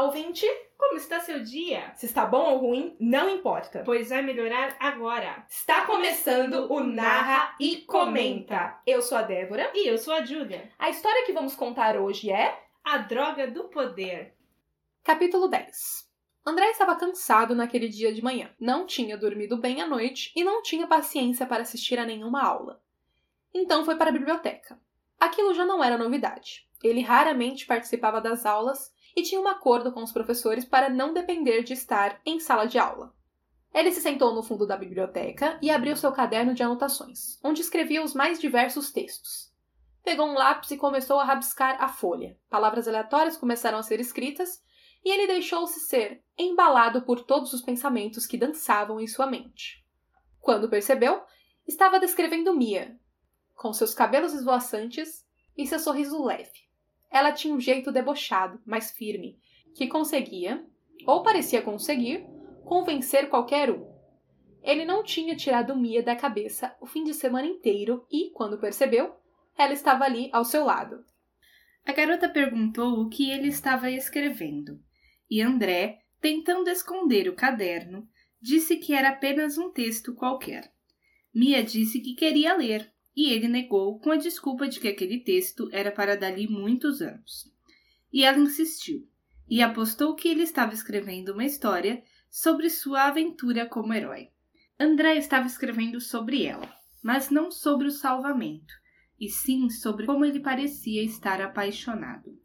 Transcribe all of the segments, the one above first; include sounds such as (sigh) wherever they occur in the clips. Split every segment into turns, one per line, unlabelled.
Olá, ouvinte!
Como está seu dia?
Se está bom ou ruim, não importa.
Pois vai melhorar agora.
Está começando o Narra e Comenta. Eu sou a Débora.
E eu sou a Júlia.
A história que vamos contar hoje é
A Droga do Poder.
Capítulo 10 André estava cansado naquele dia de manhã. Não tinha dormido bem à noite e não tinha paciência para assistir a nenhuma aula. Então foi para a biblioteca. Aquilo já não era novidade. Ele raramente participava das aulas e tinha um acordo com os professores para não depender de estar em sala de aula. Ele se sentou no fundo da biblioteca e abriu seu caderno de anotações, onde escrevia os mais diversos textos. Pegou um lápis e começou a rabiscar a folha. Palavras aleatórias começaram a ser escritas e ele deixou-se ser embalado por todos os pensamentos que dançavam em sua mente. Quando percebeu, estava descrevendo Mia, com seus cabelos esvoaçantes e seu sorriso leve. Ela tinha um jeito debochado, mas firme, que conseguia, ou parecia conseguir, convencer qualquer um. Ele não tinha tirado Mia da cabeça o fim de semana inteiro e, quando percebeu, ela estava ali ao seu lado.
A garota perguntou o que ele estava escrevendo, e André, tentando esconder o caderno, disse que era apenas um texto qualquer. Mia disse que queria ler, e ele negou com a desculpa de que aquele texto era para dali muitos anos. E ela insistiu, e apostou que ele estava escrevendo uma história sobre sua aventura como herói. André estava escrevendo sobre ela, mas não sobre o salvamento, e sim sobre como ele parecia estar apaixonado.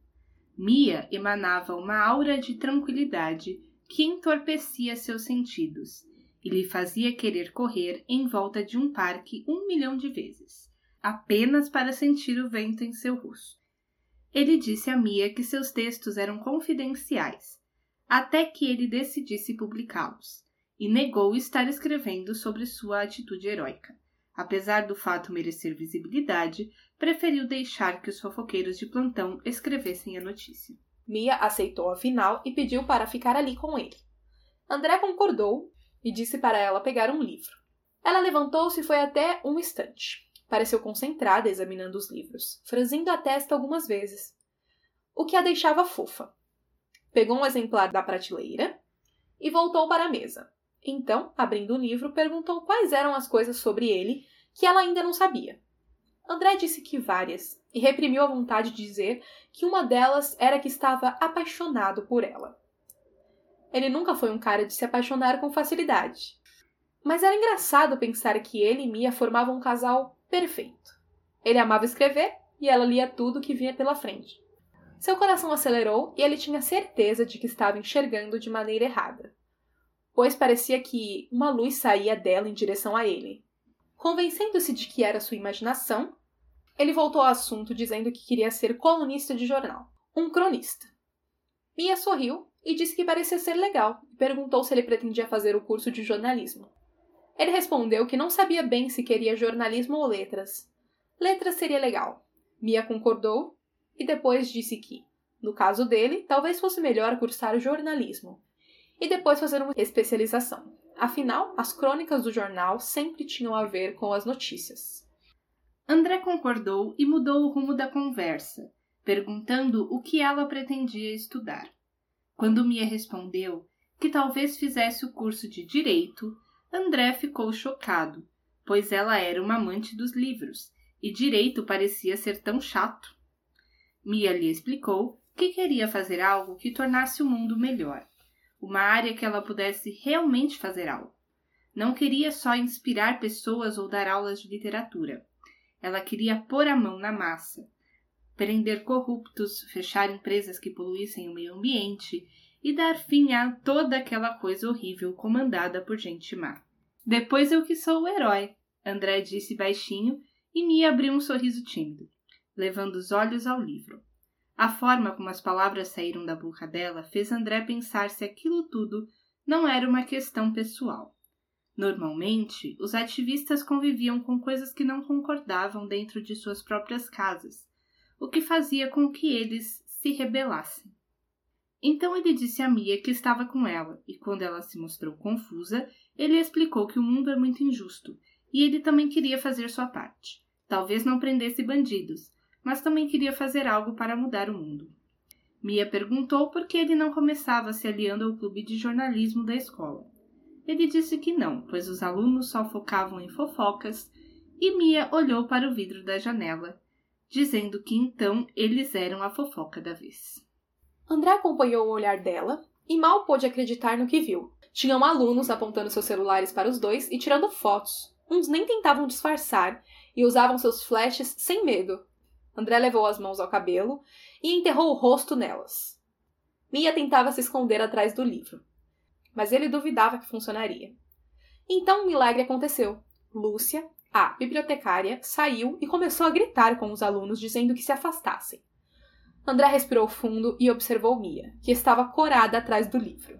Mia emanava uma aura de tranquilidade que entorpecia seus sentidos e lhe fazia querer correr em volta de um parque um milhão de vezes, apenas para sentir o vento em seu rosto. Ele disse a Mia que seus textos eram confidenciais, até que ele decidisse publicá-los, e negou estar escrevendo sobre sua atitude heróica. Apesar do fato merecer visibilidade, preferiu deixar que os fofoqueiros de plantão escrevessem a notícia.
Mia aceitou afinal e pediu para ficar ali com ele. André concordou e disse para ela pegar um livro. Ela levantou-se e foi até um estante. Pareceu concentrada examinando os livros, franzindo a testa algumas vezes, o que a deixava fofa. Pegou um exemplar da prateleira e voltou para a mesa. Então, abrindo o livro, perguntou quais eram as coisas sobre ele que ela ainda não sabia. André disse que várias, e reprimiu a vontade de dizer que uma delas era que estava apaixonado por ela. Ele nunca foi um cara de se apaixonar com facilidade. Mas era engraçado pensar que ele e Mia formavam um casal perfeito. Ele amava escrever e ela lia tudo que vinha pela frente. Seu coração acelerou e ele tinha certeza de que estava enxergando de maneira errada, pois parecia que uma luz saía dela em direção a ele. Convencendo-se de que era sua imaginação, ele voltou ao assunto dizendo que queria ser colunista de jornal, um cronista. Mia sorriu e disse que parecia ser legal e perguntou se ele pretendia fazer o curso de jornalismo. Ele respondeu que não sabia bem se queria jornalismo ou letras. Letras seria legal. Mia concordou e depois disse que, no caso dele, talvez fosse melhor cursar jornalismo e depois fazer uma especialização. Afinal, as crônicas do jornal sempre tinham a ver com as notícias.
André concordou e mudou o rumo da conversa, perguntando o que ela pretendia estudar. Quando Mia respondeu que talvez fizesse o curso de direito, André ficou chocado, pois ela era uma amante dos livros e direito parecia ser tão chato. Mia lhe explicou que queria fazer algo que tornasse o mundo melhor, uma área que ela pudesse realmente fazer algo. Não queria só inspirar pessoas ou dar aulas de literatura. Ela queria pôr a mão na massa, prender corruptos, fechar empresas que poluíssem o meio ambiente e dar fim a toda aquela coisa horrível comandada por gente má. Depois eu que sou o herói, André disse baixinho e Mia abriu um sorriso tímido, levando os olhos ao livro. A forma como as palavras saíram da boca dela fez André pensar se aquilo tudo não era uma questão pessoal. Normalmente, os ativistas conviviam com coisas que não concordavam dentro de suas próprias casas, o que fazia com que eles se rebelassem. Então ele disse a Mia que estava com ela, e quando ela se mostrou confusa, ele explicou que o mundo é muito injusto e ele também queria fazer sua parte. Talvez não prendesse bandidos, mas também queria fazer algo para mudar o mundo.
Mia perguntou por que ele não começava se aliando ao clube de jornalismo da escola. Ele disse que não, pois os alunos só focavam em fofocas, e Mia olhou para o vidro da janela, dizendo que então eles eram a fofoca da vez.
André acompanhou o olhar dela e mal pôde acreditar no que viu. Tinham alunos apontando seus celulares para os dois e tirando fotos. Uns nem tentavam disfarçar e usavam seus flashes sem medo. André levou as mãos ao cabelo e enterrou o rosto nelas. Mia tentava se esconder atrás do livro, mas ele duvidava que funcionaria. Então um milagre aconteceu. Lúcia, a bibliotecária, saiu e começou a gritar com os alunos, dizendo que se afastassem. André respirou fundo e observou Mia, que estava corada atrás do livro.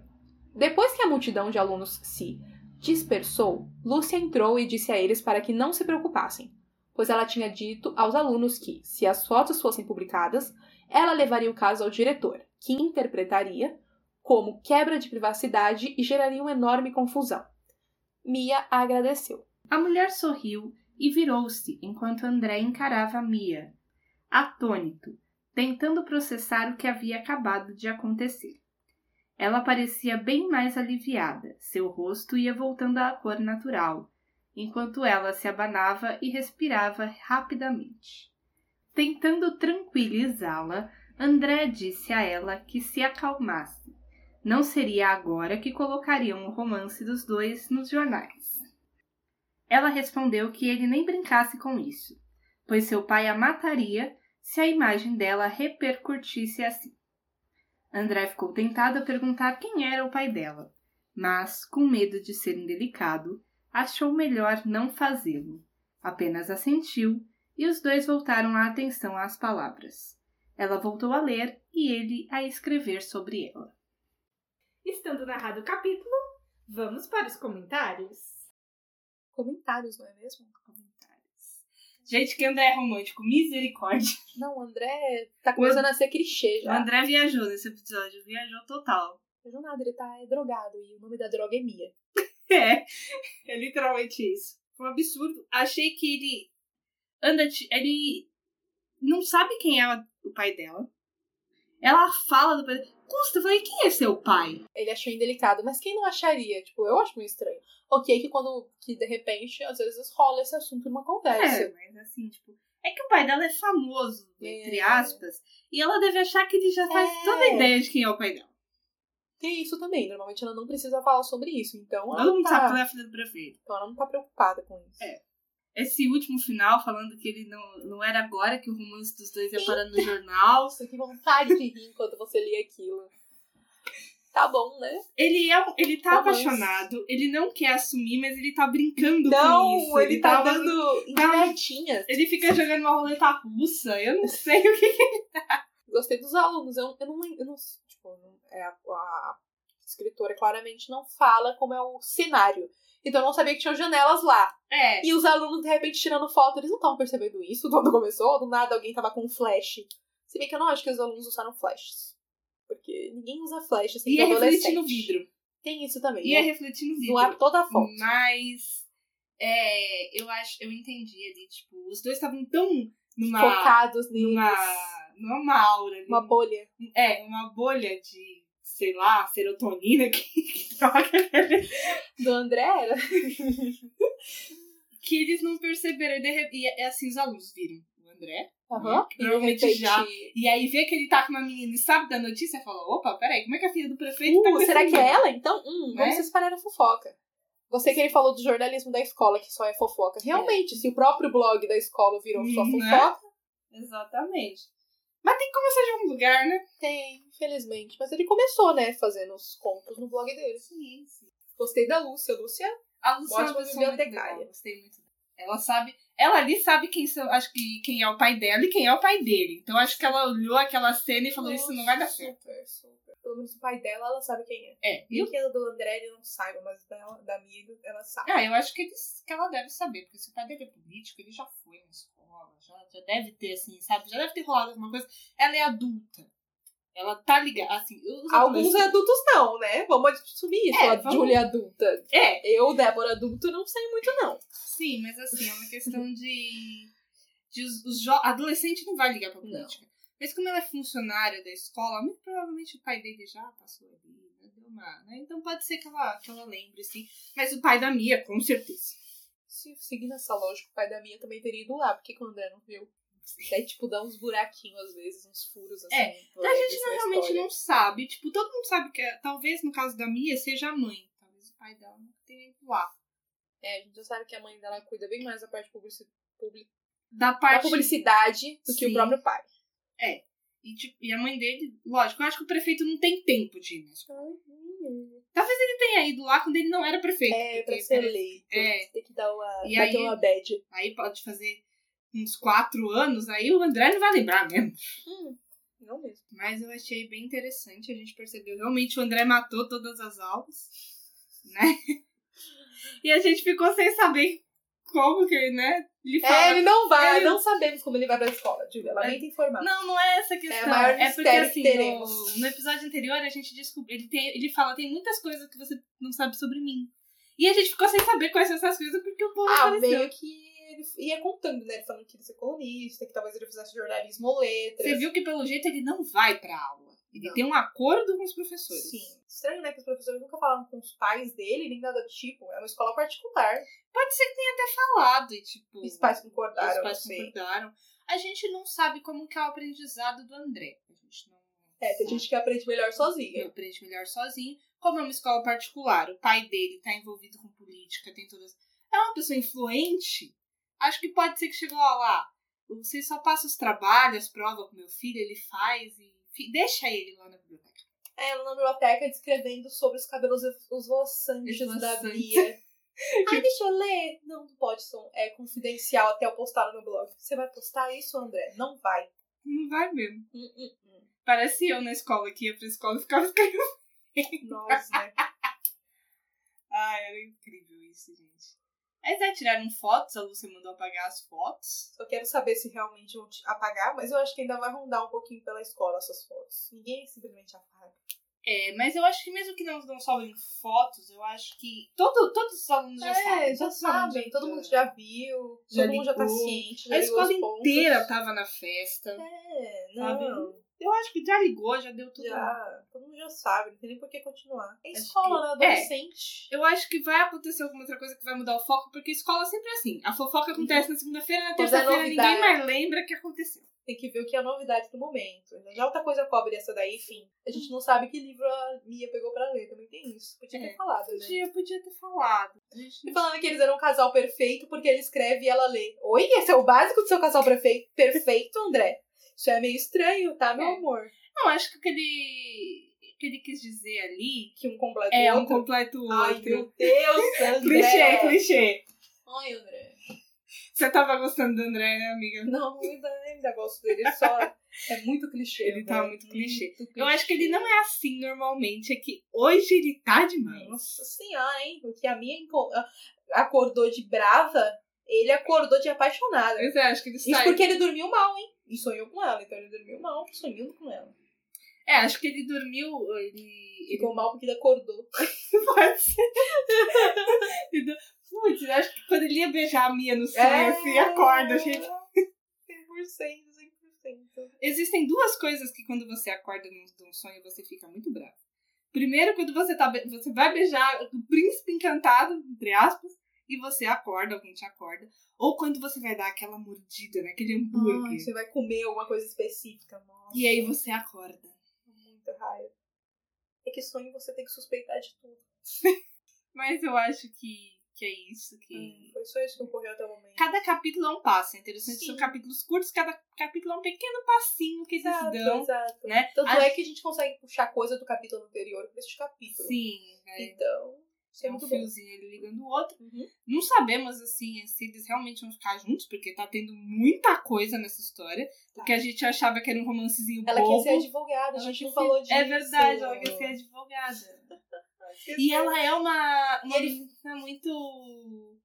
Depois que a multidão de alunos se dispersou, Lúcia entrou e disse a eles para que não se preocupassem, pois ela tinha dito aos alunos que, se as fotos fossem publicadas, ela levaria o caso ao diretor, que interpretaria como quebra de privacidade e geraria uma enorme confusão. Mia agradeceu.
A mulher sorriu e virou-se enquanto André encarava Mia, atônito, tentando processar o que havia acabado de acontecer. Ela parecia bem mais aliviada, seu rosto ia voltando à cor natural, enquanto ela se abanava e respirava rapidamente. Tentando tranquilizá-la, André disse a ela que se acalmasse. Não seria agora que colocariam o romance dos dois nos jornais. Ela respondeu que ele nem brincasse com isso, pois seu pai a mataria se a imagem dela repercutisse assim. André ficou tentado a perguntar quem era o pai dela, mas, com medo de ser indelicado, achou melhor não fazê-lo. Apenas assentiu e os dois voltaram a atenção às palavras. Ela voltou a ler e ele a escrever sobre ela.
Estando narrado o capítulo, vamos para os comentários.
Comentários, não é mesmo?
Gente, que André é romântico, misericórdia.
Não, o André tá começando a ser clichê
O
já.
André viajou nesse episódio, viajou total.
Não nada, ele tá é, drogado e o nome da droga é Mia. (laughs)
É, é literalmente isso. Foi um absurdo. Achei que ele anda. Ele não sabe quem é o pai dela. Ela fala do pai. Custa, eu falei, quem é seu pai?
Ele achou indelicado, mas quem não acharia? Tipo, eu acho meio estranho. Ok, que quando, que de repente, às vezes rola esse assunto numa conversa.
É, mas assim, tipo. É que o pai dela é famoso, entre
É.
aspas, e ela deve achar que ele já faz
É.
toda a ideia de quem é o pai dela.
Tem isso também. Normalmente ela não precisa falar sobre isso. Então ela,
Todo
não
sabe que
tá,
ela é filha do prefeito.
então ela não tá preocupada com isso.
É. Esse último final, falando que ele não, não era agora que o romance dos dois ia parar no jornal.
Nossa, que vontade de rir enquanto você lia aquilo. Tá bom, né?
Ele, é, ele tá
Romance.
apaixonado, ele não quer assumir, mas ele tá brincando com
Não,
isso.
ele, tá
tava-
dando indiretinhas.
Ele fica jogando uma roleta russa, eu não sei o que.
Gostei dos alunos. Eu, eu não. Eu não tipo, não- é, a, a escritora claramente não fala como é o cenário. Então eu não sabia que tinham janelas lá.
É.
E os alunos, de repente, tirando foto, eles não estavam percebendo isso (laughs) quando começou. Do nada alguém tava com um flash. Se bem que eu não acho que os alunos usaram flashes. Porque ninguém usa flash assim,
Ia
adolescente.
refletir no vidro.
Tem isso também.
Ia
né?
refletir no vidro.
Zoar toda a foto.
Mas. É, eu acho, eu entendi ali, tipo, os dois estavam tão numa.
Focados neles.
numa. numa aura ali.
Uma bolha.
É, uma bolha de, sei lá, serotonina (laughs) que, que troca
Do André era.
que eles não perceberam. E, de e é assim, os alunos viram o André. Normalmente
de repente,
já- E aí vê que ele tá com uma menina e sabe da notícia e fala: opa, peraí, como é que a filha do prefeito tá com
Uh,
esse
será que é
menino?"
ela? Então, hum,
Né?
vamos se espalhar a fofoca. Gostei que ele falou do jornalismo da escola, que só é fofoca. Realmente, se o próprio blog da escola virou só
Hum, né?
fofoca,
Exatamente. Mas tem que começar de algum lugar, né?
tem, infelizmente. Mas ele começou, né, fazendo os contos no blog dele.
Sim, sim.
Gostei da Lúcia. Lúcia,
A
Ótima
é uma
bibliotecária.
Gostei muito dela. Ela sabe. Ela ali sabe quem são. Acho que quem é o pai dela e quem é o pai dele. Então acho que ela olhou aquela cena e falou: Isso não vai dar certo.
Super, super. Pelo menos o pai dela, ela sabe quem é.
É. E
que é do André, ele não saiba, mas da, da Mia, ela sabe.
Ah, eu acho que, eles, que ela deve saber, porque se o pai dele é político, ele já foi na escola, já, já deve ter, assim, sabe? Já deve ter rolado alguma coisa. Ela é adulta. Ela tá ligada, assim...
Alguns
adolescentes-
adultos não, né? Vamos assumir isso.
É,
a
vamos-
Júlia adulta.
É,
Eu, Débora adulto, não sei muito, não.
sim, mas assim, é uma questão de... de os, os jo- adolescente não vai ligar pra política. Mas como ela é funcionária da escola, muito provavelmente o pai dele já passou ali, né? Deu uma, né? Então pode ser que ela, que ela lembre, sim. Mas o pai da Mia, com certeza.
Se seguindo essa lógica, o pai da minha também teria ido lá. Por que, que o André não viu? É tipo, dá uns buraquinhos às vezes, uns furos assim.
É, A gente não, realmente não sabe. Tipo, todo mundo sabe que é- talvez no caso da Mia seja a mãe. Talvez o pai dela não tenha ido lá.
É, a gente já sabe que a mãe dela cuida bem mais da parte publici publi
Da
da
parte.
publicidade do que o
Sim.
próprio pai.
E, tipo, e a mãe dele, lógico, eu acho que o prefeito não tem tempo de ir na escola. Ele tenha ido lá quando ele não era prefeito.
É, pra ser eleito.
É.
Tem que dar uma.
E aí-
uma bad.
Aí pode fazer uns quatro anos, aí o André não vai lembrar mesmo.
Hum, não mesmo.
Mas eu achei bem interessante, a gente percebeu realmente o André matou todas as aulas, né? (laughs) E a gente ficou sem saber como que, né? Ele fala.
É, ele não vai,
ele-
não sabemos como ele vai pra escola, Julia. Lamento informar.
Não, não é essa questão.
É maior
porque
mistério
assim, no, no episódio anterior a gente descobriu. Ele, tem, ele fala, tem muitas coisas que você não sabe sobre mim. E a gente ficou sem saber quais são essas coisas porque o povo
Ah,
apareceu.
meio que ele ia contando, né? Ele falando que ele ia ser colunista, que talvez ele fizesse jornalismo ou letras.
Você viu que pelo jeito ele não vai pra aula. Ele
Não.
tem um acordo com os professores.
Sim. Estranho, né? Que os professores nunca falaram com os pais dele, nem nada do tipo. É uma escola particular.
Pode ser que tenha até falado, e tipo.
Os pais concordaram,
os pais concordaram. A gente não sabe como que é o aprendizado do André. A gente não.
É, tem gente que aprende melhor sozinha.
Eu aprende melhor sozinho. Como é uma escola particular, o pai dele tá envolvido com política, tem todas. É uma pessoa influente. Acho que pode ser que chegou lá. Você só passa os trabalhos, as provas com meu filho, ele faz e. Deixa ele lá na biblioteca.
É, ela na biblioteca descrevendo sobre os cabelos esvoaçantes da
Esvoaçantes.
Bia. (laughs) Ai, deixa eu ler. Não, não pode, são, é confidencial até eu postar no meu blog. Você vai postar isso, André? Não vai.
Não vai mesmo.
Hum, hum, hum.
Parece eu na escola que ia pra escola e ficava escrevendo.
Nossa, né? (laughs)
Ai, era incrível isso, gente. Aí já tiraram fotos, a Lúcia mandou apagar as fotos.
Só quero saber se realmente vão te apagar, mas eu acho que ainda vai rondar um pouquinho pela escola essas fotos. Ninguém simplesmente apaga.
É, mas eu acho que mesmo que não, não sobrem fotos, eu acho que todo, todos os alunos já sabem.
É, já
os alunos
sabem, todo mundo já viu,
Já
todo mundo já tá
ligou.
ciente, já
A
ligou
escola
pontos.
inteira tava na festa.
É,
Sabe? Eu acho que já ligou, já deu tudo.
Já, todo mundo já sabe, não tem nem por que continuar. É escola,
que-
né?
é.
Adolescente.
Eu acho que vai acontecer alguma outra coisa que vai mudar o foco, porque escola é sempre assim. A fofoca acontece na segunda-feira, na
é
terça-feira ninguém mais lembra que aconteceu.
Tem que ver o que é a novidade do momento. Já outra coisa cobre essa daí, enfim. A gente não sabe que livro a Mia pegou pra ler, também tem isso. Podia
É,
ter falado, né?
Podia, podia ter falado.
E falando que eles eram um casal perfeito porque ele escreve e ela lê. Oi, esse é o básico do seu casal perfeito, perfeito André? Isso é meio estranho, tá, meu
É.
amor?
Não, acho que o que ele, o que ele quis dizer ali
Que um completa
é
o
um
outro.
completo o
Ai,
outro.
meu Deus, (laughs) André.
clichê, clichê.
Ai, André.
Você tava gostando do André, né, amiga?
Não, eu ainda, ainda gosto dele, só é muito clichê.
Ele tá
André.
muito clichê.
Muito
Eu acho que ele
clichê.
não é assim normalmente, é que hoje ele tá demais.
Nossa senhora, hein? Porque a minha acordou de brava, ele acordou de apaixonada.
Mas eu acho que ele
Isso
sai.
porque ele dormiu mal, hein? E sonhou com ela. Então ele dormiu mal, sonhando com ela.
É, acho que ele dormiu. Ele.
Ficou mal porque ele acordou. (laughs)
pode ser. Putz, acho que quando ele ia beijar a Mia no sonho,
É.
assim, acorda, gente.
100%, 100%.
Existem duas coisas que quando você acorda num, sonho você fica muito bravo. Primeiro, quando você, tá, você vai beijar o príncipe encantado, entre aspas, e você acorda, alguém te acorda. Ou quando você vai dar aquela mordida naquele hambúrguer.
Ai, você vai comer alguma coisa específica. Nossa.
E aí você acorda.
Muita raiva. É que sonho você tem que suspeitar de tudo. (laughs)
Mas eu acho que, que é isso. que
Hum, foi só isso que ocorreu até o momento.
Cada capítulo é um passo. É interessante,
Sim.
são capítulos curtos, cada capítulo é um pequeno passinho que eles
Exato,
dão.
exato.
Né?
Tanto
A-
é que a gente consegue puxar coisa do capítulo anterior pra este capítulo.
Sim, é,
Então, é
é um
bom.
fiozinho ele ligando o outro.
Uhum.
Não sabemos, assim, se eles realmente vão ficar juntos, porque tá tendo muita coisa nessa história. Porque a gente achava que era um romancezinho
Ela
bobo.
quer ser advogada, a
Ela
gente não falou disso.
É verdade, ela quer ser advogada. E ela é uma. uma
ele-
menina muito.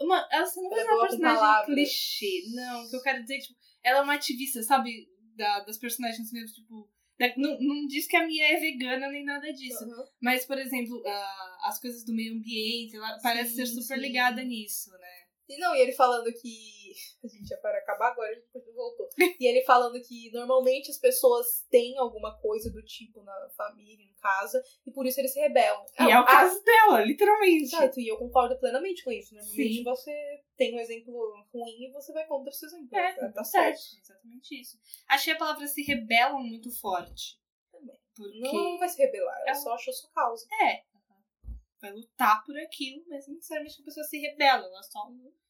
Uma, ela assim, não
Ela
é
é
uma personagem
palavras.
clichê. Não, o que eu quero dizer, tipo, ela é uma ativista, sabe? Da, das personagens mesmo, tipo. Da- não, não diz que a Mia é vegana nem nada disso.
Uhum.
Mas, por exemplo, ah, as coisas do meio ambiente, ela parece ser
Sim,
super
sim.
ligada nisso, né?
E não, e ele falando que. (laughs) A gente ia para acabar agora, a gente voltou. E ele falando que normalmente as pessoas têm alguma coisa do tipo na família, em casa, e por isso eles se rebelam.
E é o caso dela, literalmente.
Exato, e eu concordo plenamente com isso. Normalmente
Sim.
você tem um exemplo ruim e você vai contra esse exemplo.
É,
tá
tá
certo.
certo. Exatamente isso. Achei a palavra se rebelam muito forte.
Também.
Porque
Não, vai se rebelar, ela
Ela-
só achou sua causa.
é. Vai lutar por aquilo, mas não necessariamente que a pessoa se rebela, ela só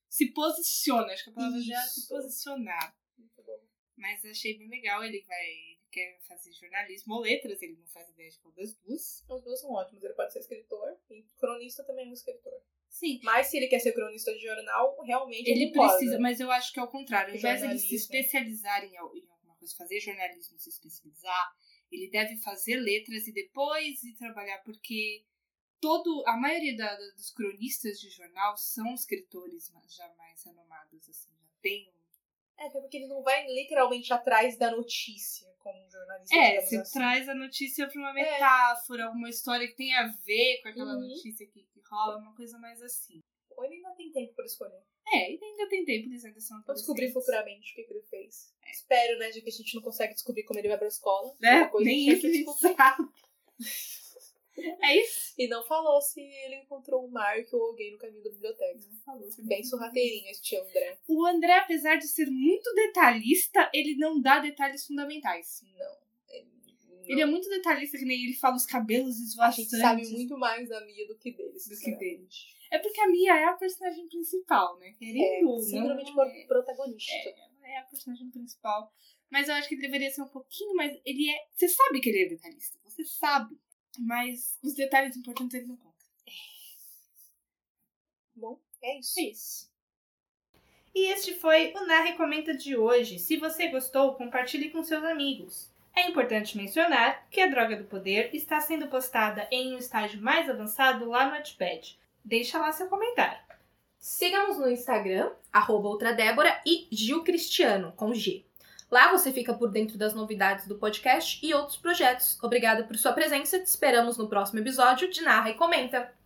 se posiciona. Acho que a palavra já é se posicionar.
Muito bom.
Mas achei bem legal. Ele vai. Ele quer fazer jornalismo ou letras, ele não faz ideia de qual das duas.
Os dois são ótimos. Ele pode ser escritor e cronista também é um escritor.
Sim.
Mas se ele quer ser cronista de jornal, realmente
Ele
ele
precisa, mas eu acho que é o contrário. Ao invés de ele se especializar em, em alguma coisa, fazer jornalismo se especializar, ele deve fazer letras e depois ir trabalhar, porque todo a maioria da- da- dos cronistas de jornal são escritores ma- já mais renomados, assim, já tem
É, até porque ele não vai literalmente atrás da notícia como um jornalista.
É, você
assim.
traz a notícia pra uma metáfora, alguma história que tem a ver com aquela
Uhum.
notícia que, que rola, uma coisa mais assim.
Ou ele ainda tem tempo pra escolher.
É, e ainda tem tempo, eles ainda são
Vou descobrir futuramente o que, que ele fez. Espero, né, já que a gente não consegue descobrir como ele vai pra escola.
Né?
A
Nem
gente
ele sabe. (laughs) (laughs) É isso?
E não falou se ele encontrou um Mark ou alguém no caminho da biblioteca. Bem sorrateirinho esse tio André.
O André, apesar de ser muito detalhista, ele não dá detalhes fundamentais.
Não. Ele,
Ele é muito detalhista, que nem ele fala os cabelos
A
esvoaçantes.
gente sabe muito mais da Mia do que dele.
Do que
sinceramente.
É porque a Mia é a personagem principal, né?
É,
Querendo ou
síndrome de
não, é-
protagonista.
É, é a personagem principal. Mas eu acho que ele deveria ser um pouquinho mais. Ele é. Você sabe que ele é detalhista. Você sabe. Mas os detalhes importantes ele não conta.
Bom, é isso.
É isso. E este foi o Na Recomenda de hoje. Se você gostou, compartilhe com seus amigos. É importante mencionar que a Droga do Poder está sendo postada em um estágio mais avançado lá no Wattpad. Deixa lá seu comentário.
Siga-nos no Instagram, arroba outra Débora e Gil Cristiano, com G. Lá você fica por dentro das novidades do podcast e outros projetos. Obrigada por sua presença, te esperamos no próximo episódio de Narra e Comenta.